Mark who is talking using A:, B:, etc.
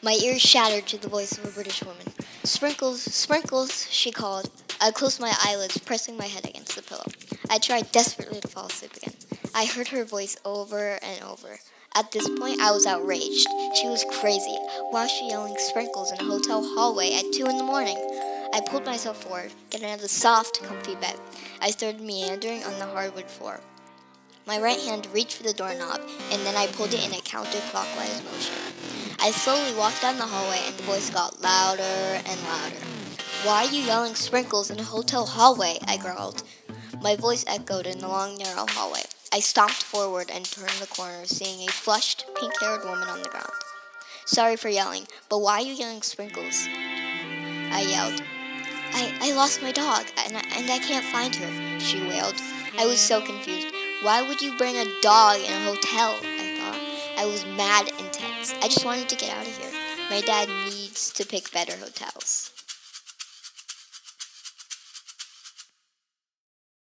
A: My ears shattered to the voice of a British woman. Sprinkles, sprinkles, she called. I closed my eyelids, pressing my head against the pillow. I tried desperately to fall asleep again. I heard her voice over and over. At this point, I was outraged. She was crazy. Why was she yelling sprinkles in a hotel hallway at 2 in the morning? I pulled myself forward, getting out of the soft, comfy bed. I started meandering on the hardwood floor. My right hand reached for the doorknob, and then I pulled it in a counterclockwise motion. I slowly walked down the hallway, and the voice got louder and louder. Why are you yelling sprinkles in a hotel hallway? I growled. My voice echoed in the long, narrow hallway. I stomped forward and turned the corner, seeing a flushed, pink haired woman on the ground. Sorry for yelling, but why are you yelling sprinkles? I yelled. I, I lost my dog, and I, and I can't find her, she wailed. I was so confused. Why would you bring a dog in a hotel? I was mad intense. I just wanted to get out of here. My dad needs to pick better hotels.